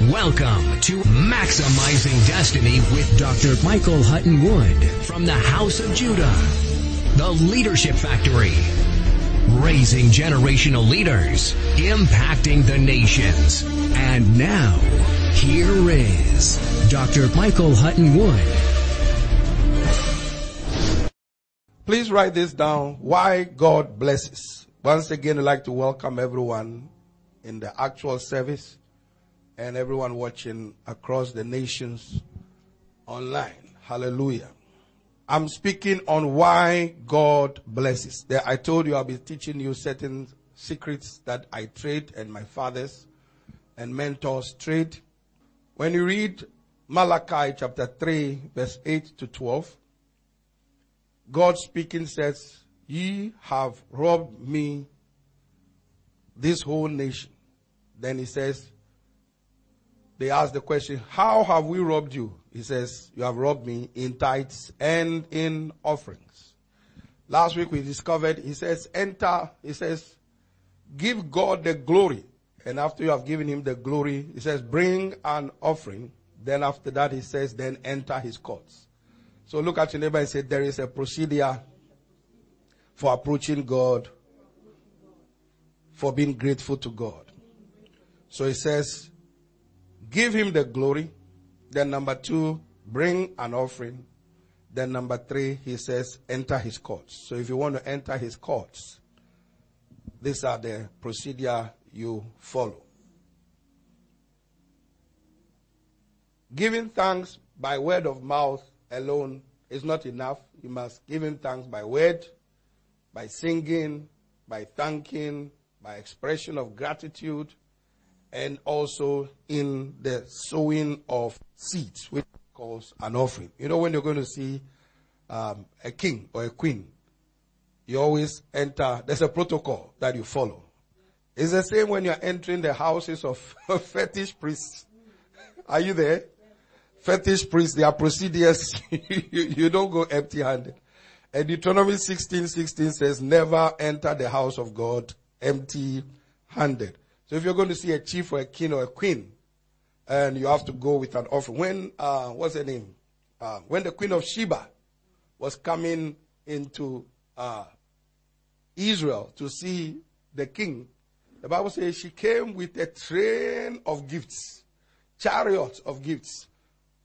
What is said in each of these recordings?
Welcome to Maximizing Destiny with Dr. Michael Hutton Wood from the House of Judah, the Leadership Factory, raising generational leaders, impacting the nations. And now, here is Dr. Michael Hutton Wood. Please write this down. Why God blesses. Once again, I'd like to welcome everyone in the actual service and everyone watching across the nations online. Hallelujah. I'm speaking on why God blesses. I told you I'll be teaching you certain secrets that I trade and my fathers and mentors trade. When you read Malachi chapter 3 verse 8 to 12, God speaking says, ye have robbed me, this whole nation. Then he says, they ask the question, how have we robbed you? He says, you have robbed me in tithes and in offerings. Last week we discovered, he says, enter, he says, give God the glory. And after you have given him the glory, he says, bring an offering. Then after that he says, then enter his courts. So look at your neighbor and say, there is a procedure for approaching God, for being grateful to God. So he says, Give him the glory. Then number two, bring an offering. Then number three, he says, enter his courts. So if you want to enter his courts, these are the procedure you follow. Giving thanks by word of mouth alone is not enough. You must give him thanks by word, by singing, by thanking, by expression of gratitude, and also in the sowing of seeds, which calls an offering. You know, when you're going to see um, a king or a queen, you always enter, there's a protocol that you follow. It's the same when you're entering the houses of fetish priests. Are you there? Fetish priests, there are procedures. you, you don't go empty handed. And Deuteronomy 16, 16 says, never enter the house of God empty handed. So if you're going to see a chief or a king or a queen, and you have to go with an offering. When, uh, what's her name? Uh, when the queen of Sheba was coming into, uh, Israel to see the king, the Bible says she came with a train of gifts, chariots of gifts,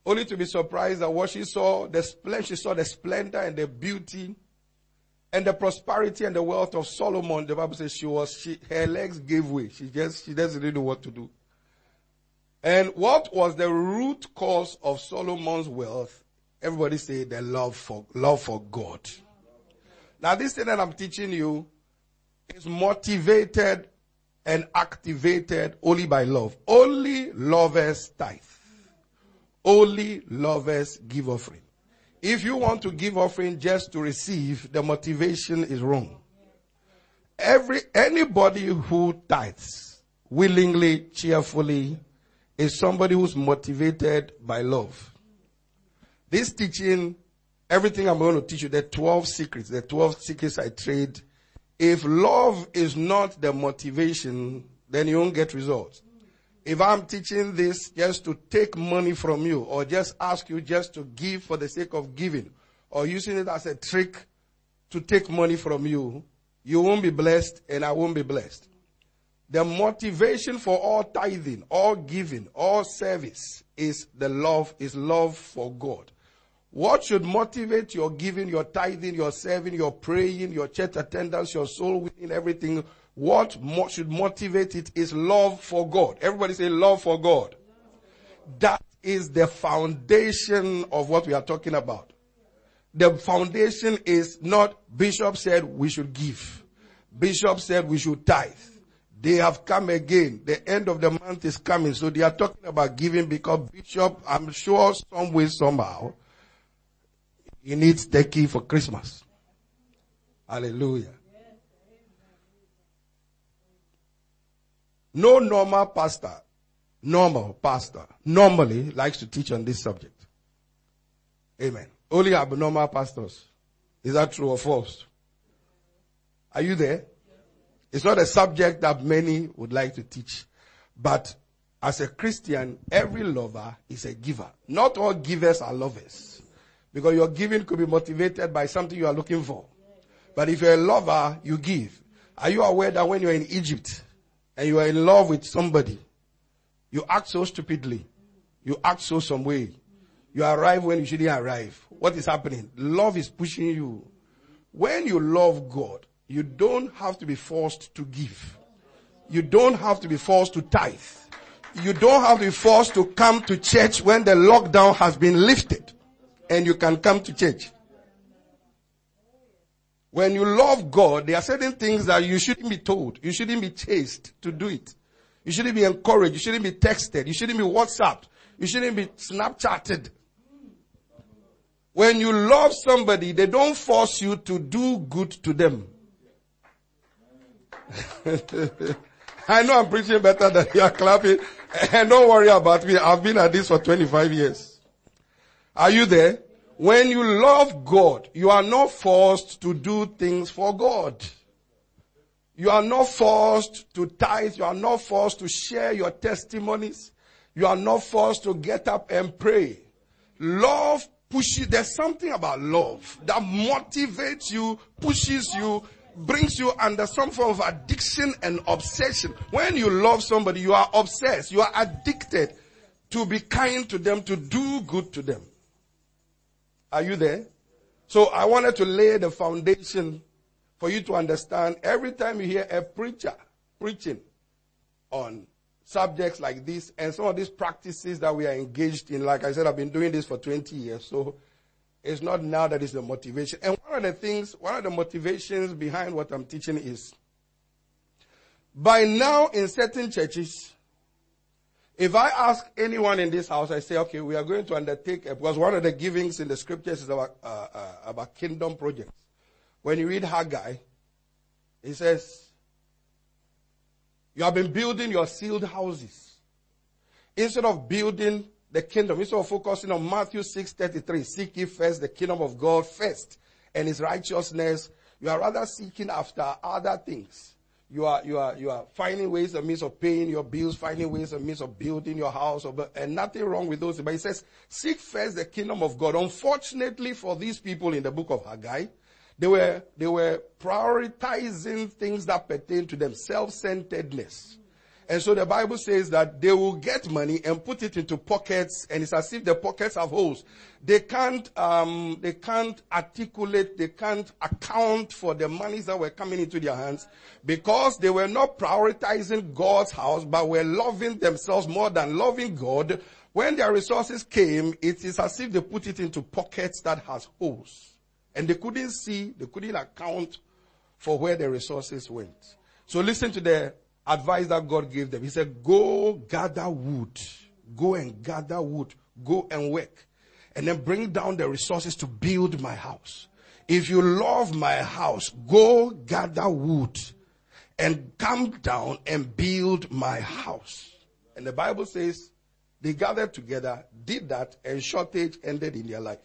only to be surprised at what she saw, the splendor, she saw the splendor and the beauty and the prosperity and the wealth of Solomon, the Bible says she was, she, her legs gave way. She just, she doesn't know what to do. And what was the root cause of Solomon's wealth? Everybody say the love for, love for God. Now this thing that I'm teaching you is motivated and activated only by love. Only lovers tithe. Only lovers give offering. If you want to give offering just to receive, the motivation is wrong. Every, anybody who tithes willingly, cheerfully, is somebody who's motivated by love. This teaching, everything I'm going to teach you, the 12 secrets, the 12 secrets I trade, if love is not the motivation, then you won't get results. If I'm teaching this just to take money from you or just ask you just to give for the sake of giving or using it as a trick to take money from you, you won't be blessed and I won't be blessed. The motivation for all tithing, all giving, all service is the love, is love for God. What should motivate your giving, your tithing, your serving, your praying, your church attendance, your soul winning, everything what should motivate it is love for God. Everybody say love for God. That is the foundation of what we are talking about. The foundation is not Bishop said we should give. Bishop said we should tithe. They have come again. The end of the month is coming. So they are talking about giving because Bishop, I'm sure some way, somehow, he needs turkey for Christmas. Hallelujah. No normal pastor, normal pastor, normally likes to teach on this subject. Amen. Only abnormal pastors. Is that true or false? Are you there? It's not a subject that many would like to teach. But as a Christian, every lover is a giver. Not all givers are lovers. Because your giving could be motivated by something you are looking for. But if you're a lover, you give. Are you aware that when you're in Egypt and you are in love with somebody, you act so stupidly. You act so some way. You arrive when you shouldn't arrive. What is happening? Love is pushing you. When you love God, you don't have to be forced to give. You don't have to be forced to tithe. You don't have to be forced to come to church when the lockdown has been lifted and you can come to church. When you love God, there are certain things that you shouldn't be told. You shouldn't be chased to do it. You shouldn't be encouraged. You shouldn't be texted. You shouldn't be WhatsApped. You shouldn't be Snapchatted. When you love somebody, they don't force you to do good to them. I know I'm preaching better than you are clapping. And don't worry about me. I've been at this for 25 years. Are you there? When you love God, you are not forced to do things for God. You are not forced to tithe. You are not forced to share your testimonies. You are not forced to get up and pray. Love pushes, there's something about love that motivates you, pushes you, brings you under some form of addiction and obsession. When you love somebody, you are obsessed. You are addicted to be kind to them, to do good to them. Are you there? So I wanted to lay the foundation for you to understand every time you hear a preacher preaching on subjects like this and some of these practices that we are engaged in, like I said, I've been doing this for 20 years. So it's not now that is the motivation. And one of the things, one of the motivations behind what I'm teaching is by now in certain churches, if I ask anyone in this house, I say, okay, we are going to undertake, because one of the givings in the scriptures is about, uh, uh, about kingdom projects. When you read Haggai, he says, you have been building your ceiled houses. Instead of building the kingdom. Instead of focusing on Matthew 6:33, seek ye first the kingdom of God first and his righteousness. You are rather seeking after other things. You are, you are, you are finding ways and means of paying your bills, finding ways and means of building your house, or, and nothing wrong with those. But he says, seek first the kingdom of God. Unfortunately for these people in the book of Haggai, they were, they were prioritizing things that pertain to them, self-centeredness. And so the Bible says that they will get money and put it into pockets, and it's as if the pockets have holes. They can't, um, they can't articulate, they can't account for the monies that were coming into their hands because they were not prioritizing God's house, but were loving themselves more than loving God. When their resources came, it is as if they put it into pockets that has holes. And they couldn't see, they couldn't account for where the resources went. So listen to the advice that God gave them. He said, go gather wood. Go and gather wood. Go and work. And then bring down the resources to build my house. If you love my house, go gather wood and come down and build my house. And the Bible says they gathered together, did that, and shortage ended in their life.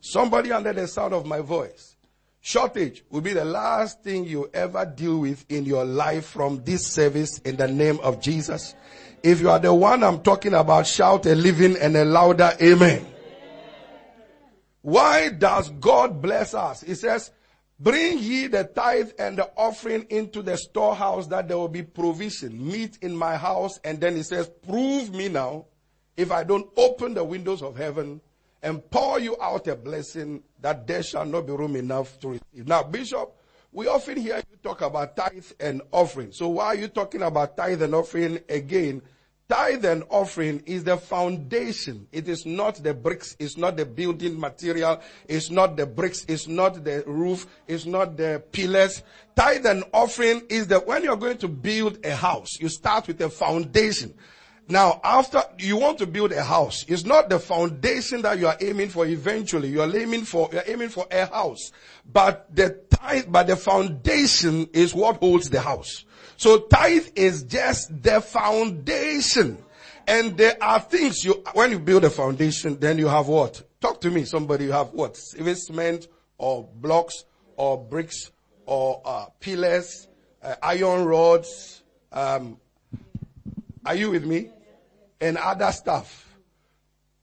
Somebody under the sound of my voice Shortage will be the last thing you ever deal with in your life from this service in the name of Jesus. If you are the one I'm talking about, shout a living and a louder amen. Why does God bless us? He says, bring ye the tithe and the offering into the storehouse that there will be provision, meat in my house. And then he says, prove me now if I don't open the windows of heaven and pour you out a blessing that there shall not be room enough to receive. Now, Bishop, we often hear you talk about tithe and offering. So why are you talking about tithe and offering again? Tithe and offering is the foundation. It is not the bricks. It's not the building material. It's not the bricks. It's not the roof. It's not the pillars. Tithe and offering is that when you're going to build a house, you start with a foundation. Now, after you want to build a house, it's not the foundation that you are aiming for eventually. You are aiming for, you are aiming for a house. But the tithe, but the foundation is what holds the house. So tithe is just the foundation. And there are things you, when you build a foundation, then you have what? Talk to me, somebody, you have what? Cement or blocks or bricks or uh, pillars, uh, iron rods. Um, are you with me? And other stuff.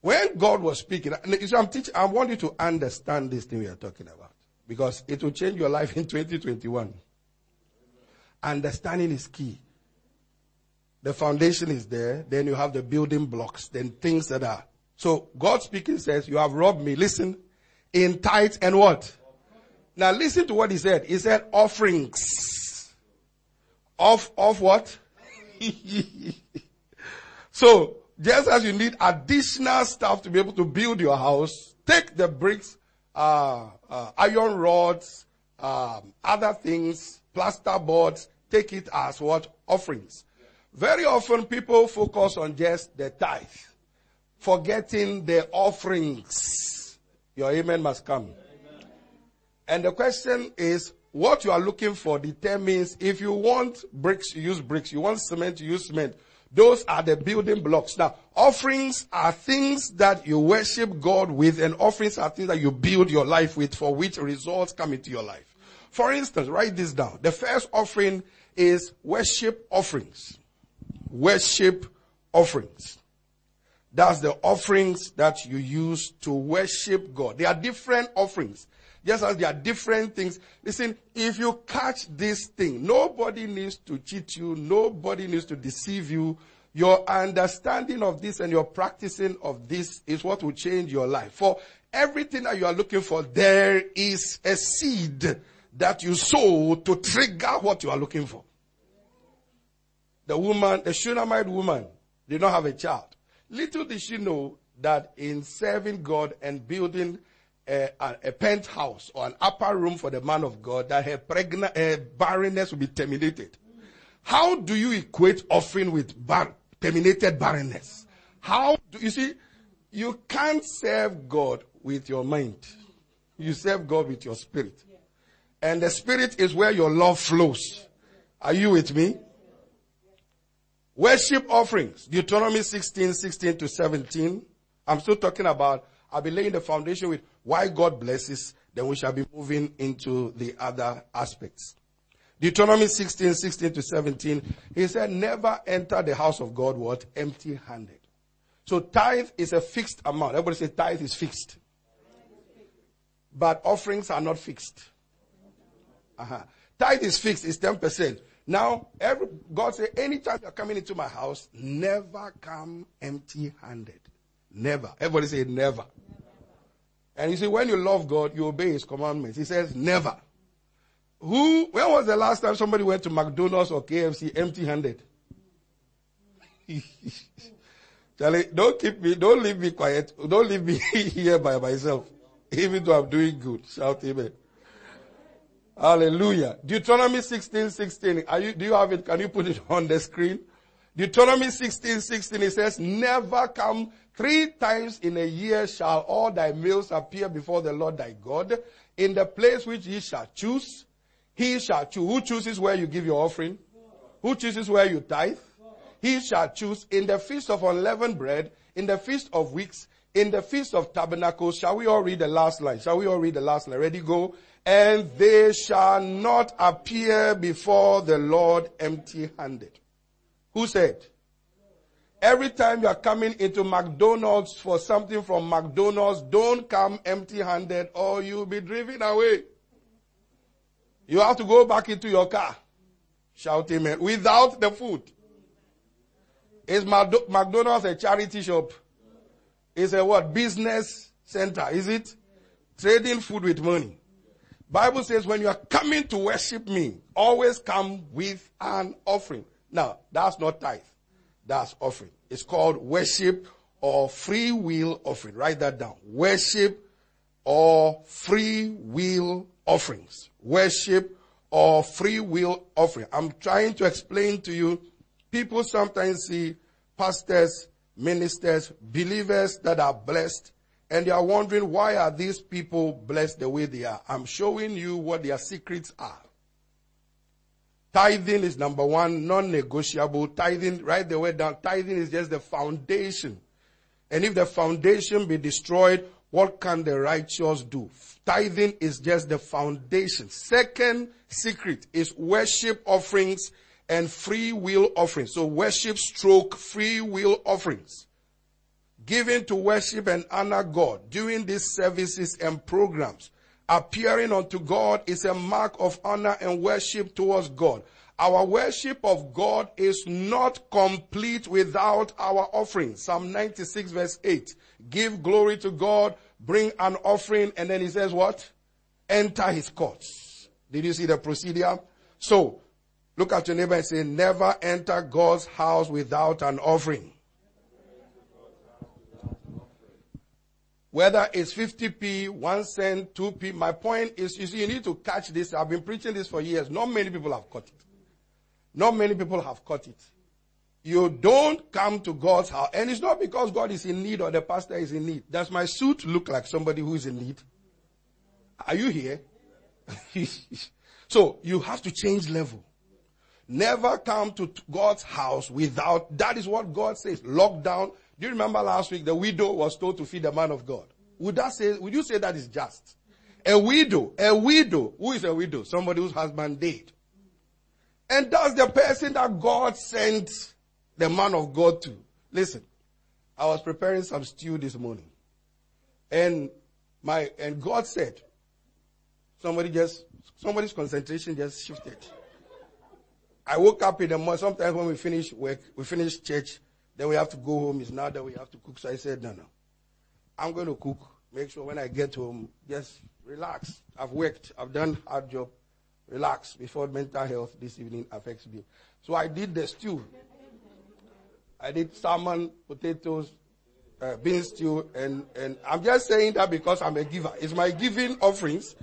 When God was speaking, I'm teaching, I want you to understand this thing we are talking about because it will change your life in 2021. Understanding is key. The foundation is there. Then you have the building blocks. Then things that are. So God speaking says, you have robbed me. Listen, in tithes and what? Now listen to what he said. He said offerings. Of, of what? so, just as you need additional stuff to be able to build your house, take the bricks, uh, uh, iron rods, um, other things, plaster boards, take it as what? Offerings. Very often people focus on just the tithe, forgetting the offerings. Your amen must come. And the question is, what you are looking for determines if you want bricks, you use bricks. You want cement, you use cement. Those are the building blocks. Now, offerings are things that you worship God with and offerings are things that you build your life with for which results come into your life. For instance, write this down. The first offering is worship offerings. Worship offerings. That's the offerings that you use to worship God. There are different offerings. Just as there are different things. Listen, if you catch this thing, nobody needs to cheat you. Nobody needs to deceive you. Your understanding of this and your practicing of this is what will change your life. For everything that you are looking for, there is a seed that you sow to trigger what you are looking for. The woman, the Shunammite woman, did not have a child. Little did she know that in serving God and building a, a, a penthouse or an upper room for the man of God, that her pregnant, her barrenness will be terminated. How do you equate offering with bar, terminated barrenness? How do you see? You can't serve God with your mind. You serve God with your spirit. And the spirit is where your love flows. Are you with me? Worship offerings. Deuteronomy 16, 16 to 17. I'm still talking about, I'll be laying the foundation with why God blesses, then we shall be moving into the other aspects. Deuteronomy 16, 16 to 17. He said, never enter the house of God, what? Empty handed. So tithe is a fixed amount. Everybody say tithe is fixed. But offerings are not fixed. Uh-huh. Tithe is fixed, it's 10%. Now, every, God said, anytime you're coming into my house, never come empty handed. Never. Everybody say never. And you see, when you love God, you obey His commandments. He says never. Who, when was the last time somebody went to McDonald's or KFC empty handed? Charlie, don't keep me, don't leave me quiet. Don't leave me here by myself. Even though I'm doing good. Shout amen. Hallelujah. Deuteronomy 16, 16. Are you, do you have it? Can you put it on the screen? Deuteronomy 16, 16, it says, never come three times in a year shall all thy males appear before the Lord thy God in the place which he shall choose. He shall choose. Who chooses where you give your offering? Who chooses where you tithe? He shall choose in the feast of unleavened bread, in the feast of weeks, in the feast of tabernacles. Shall we all read the last line? Shall we all read the last line? Ready, go and they shall not appear before the Lord empty handed. Who said? Every time you are coming into McDonald's for something from McDonald's, don't come empty handed or you'll be driven away. You have to go back into your car. Shout amen. Without the food. Is McDonald's a charity shop? It's a what? Business center, is it? Trading food with money. Bible says when you are coming to worship me, always come with an offering. Now, that's not tithe. That's offering. It's called worship or free will offering. Write that down. Worship or free will offerings. Worship or free will offering. I'm trying to explain to you, people sometimes see pastors, ministers, believers that are blessed, and they are wondering why are these people blessed the way they are. I'm showing you what their secrets are. Tithing is number one, non-negotiable. Tithing, write the word down. Tithing is just the foundation. And if the foundation be destroyed, what can the righteous do? Tithing is just the foundation. Second secret is worship offerings and free will offerings. So worship stroke free will offerings. Giving to worship and honor God during these services and programs appearing unto God is a mark of honor and worship towards God. Our worship of God is not complete without our offering. Psalm 96 verse 8. Give glory to God, bring an offering, and then he says what? Enter his courts. Did you see the procedure? So, look at your neighbor and say, never enter God's house without an offering. Whether it's 50p, 1 cent, 2p, my point is, you see, you need to catch this. I've been preaching this for years. Not many people have caught it. Not many people have caught it. You don't come to God's house, and it's not because God is in need or the pastor is in need. Does my suit look like somebody who is in need? Are you here? so you have to change level. Never come to God's house without, that is what God says. Lockdown, do you remember last week the widow was told to feed the man of God? Would that say, would you say that is just? A widow, a widow, who is a widow? Somebody whose husband died. And that's the person that God sent the man of God to. Listen, I was preparing some stew this morning. And my, and God said, somebody just, somebody's concentration just shifted. I woke up in the morning, sometimes when we finish work, we finish church, then we have to go home. It's now that we have to cook. So I said, no, no. I'm going to cook. Make sure when I get home, just relax. I've worked. I've done hard job. Relax before mental health this evening affects me. So I did the stew. I did salmon, potatoes, uh, bean stew, and, and I'm just saying that because I'm a giver. It's my giving offerings.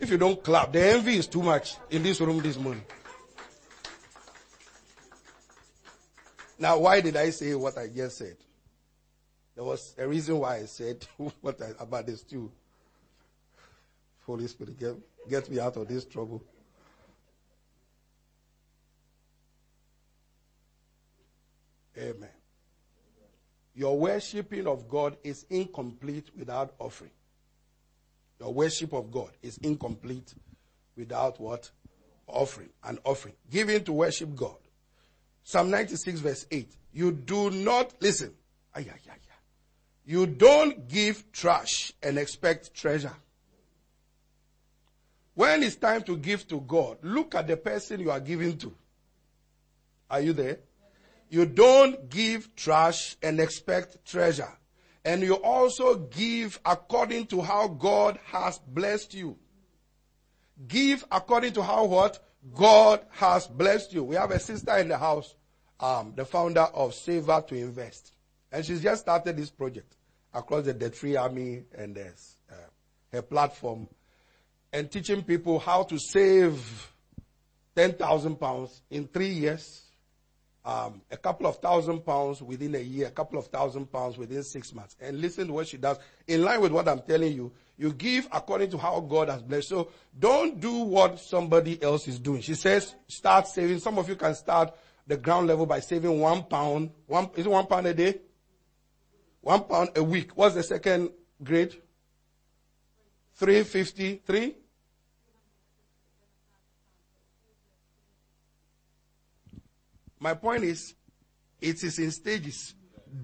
If you don't clap, the envy is too much in this room this morning. Now, why did I say what I just said? There was a reason why I said what I, about this too. Holy Spirit, get, get me out of this trouble. Amen. Your worshipping of God is incomplete without offering. Your worship of God is incomplete without what? Offering. An offering. Giving to worship God Psalm 96 verse 8. You do not, listen. You don't give trash and expect treasure. When it's time to give to God, look at the person you are giving to. Are you there? You don't give trash and expect treasure. And you also give according to how God has blessed you. Give according to how what? God has blessed you. We have a sister in the house, um, the founder of Saver to Invest. And she's just started this project across the Free Army and uh, her platform and teaching people how to save 10,000 pounds in three years, um, a couple of thousand pounds within a year, a couple of thousand pounds within six months. And listen to what she does. In line with what I'm telling you, you give according to how God has blessed. So don't do what somebody else is doing. She says, start saving. Some of you can start the ground level by saving one pound. One, is it one pound a day? One pound a week. What's the second grade? 353? My point is, it is in stages.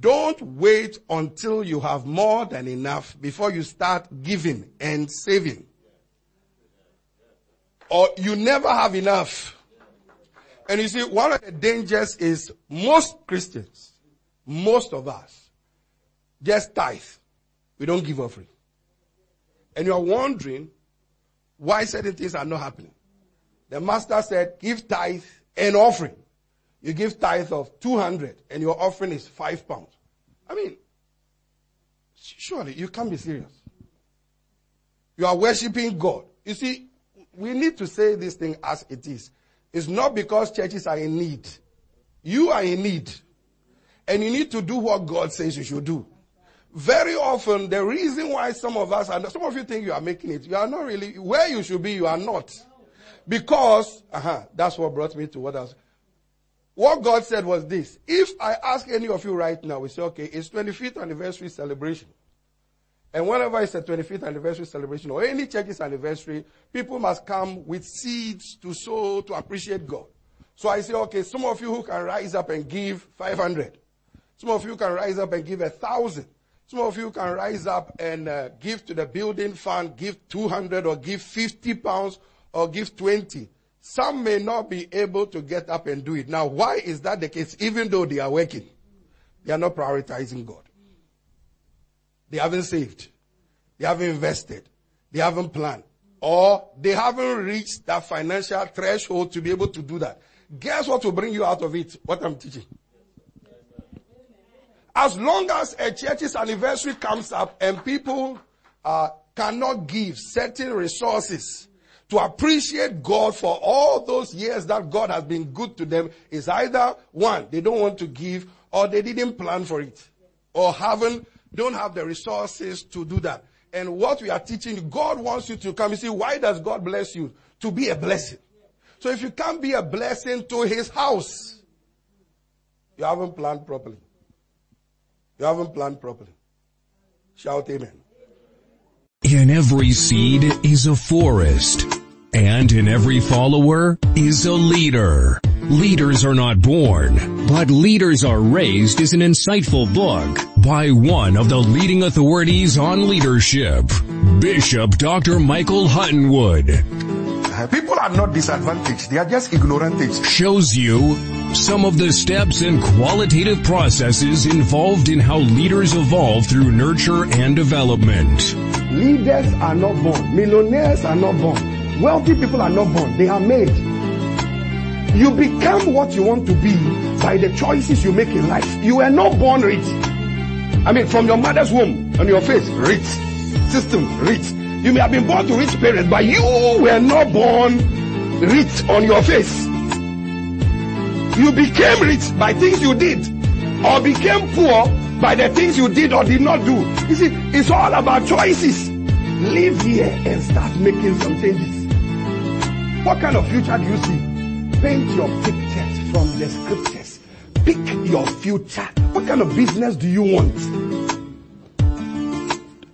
Don't wait until you have more than enough before you start giving and saving. Or you never have enough. And you see, one of the dangers is most Christians, most of us, just tithe. We don't give offering. And you are wondering why certain things are not happening. The master said, give tithe and offering. You give tithe of 200 and your offering is 5 pounds. I mean, surely you can't be serious. You are worshiping God. You see, we need to say this thing as it is. It's not because churches are in need. You are in need. And you need to do what God says you should do. Very often, the reason why some of us, and some of you think you are making it, you are not really, where you should be, you are not. Because, uh-huh, that's what brought me to what else. What God said was this. If I ask any of you right now, we say, okay, it's 25th anniversary celebration. And whenever it's a 25th anniversary celebration or any church's anniversary, people must come with seeds to sow to appreciate God. So I say, okay, some of you who can rise up and give 500. Some of you can rise up and give a thousand. Some of you can rise up and uh, give to the building fund, give 200 or give 50 pounds or give 20. Some may not be able to get up and do it. Now, why is that the case? Even though they are working, they are not prioritizing God. They haven't saved. They haven't invested. They haven't planned. Or they haven't reached that financial threshold to be able to do that. Guess what will bring you out of it? What I'm teaching. As long as a church's anniversary comes up and people uh, cannot give certain resources to appreciate God for all those years that God has been good to them, is either one, they don't want to give, or they didn't plan for it, or haven't don't have the resources to do that. And what we are teaching, God wants you to come. You see, why does God bless you? To be a blessing. So if you can't be a blessing to his house, you haven't planned properly. You haven't planned properly. Shout amen. In every seed is a forest, and in every follower is a leader. Leaders are not born, but leaders are raised is an insightful book by one of the leading authorities on leadership, Bishop Dr. Michael Huttonwood. Uh, people are not disadvantaged, they are just ignorant. Shows you some of the steps and qualitative processes involved in how leaders evolve through nurture and development. Leaders are not born. Millionaires are not born. Wealthy people are not born. They are made. You become what you want to be by the choices you make in life. You were not born rich. I mean, from your mother's womb, on your face, rich. System, rich. You may have been born to rich parents, but you were not born rich on your face. You became rich by things you did, or became poor by the things you did or did not do. You see, it's all about choices. Live here and start making some changes. What kind of future do you see? Paint your pictures from the scriptures. Pick your future. What kind of business do you want?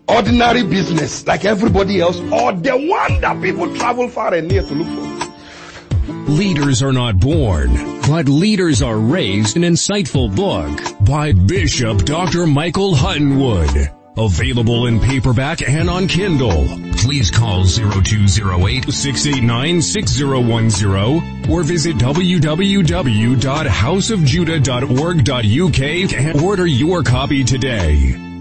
Ordinary business like everybody else or the one that people travel far and near to look for? Leaders are not born, but leaders are raised an insightful book by Bishop Dr. Michael Huttonwood. Available in paperback and on Kindle. Please call 0208-689-6010 or visit www.houseofjudah.org.uk and order your copy today.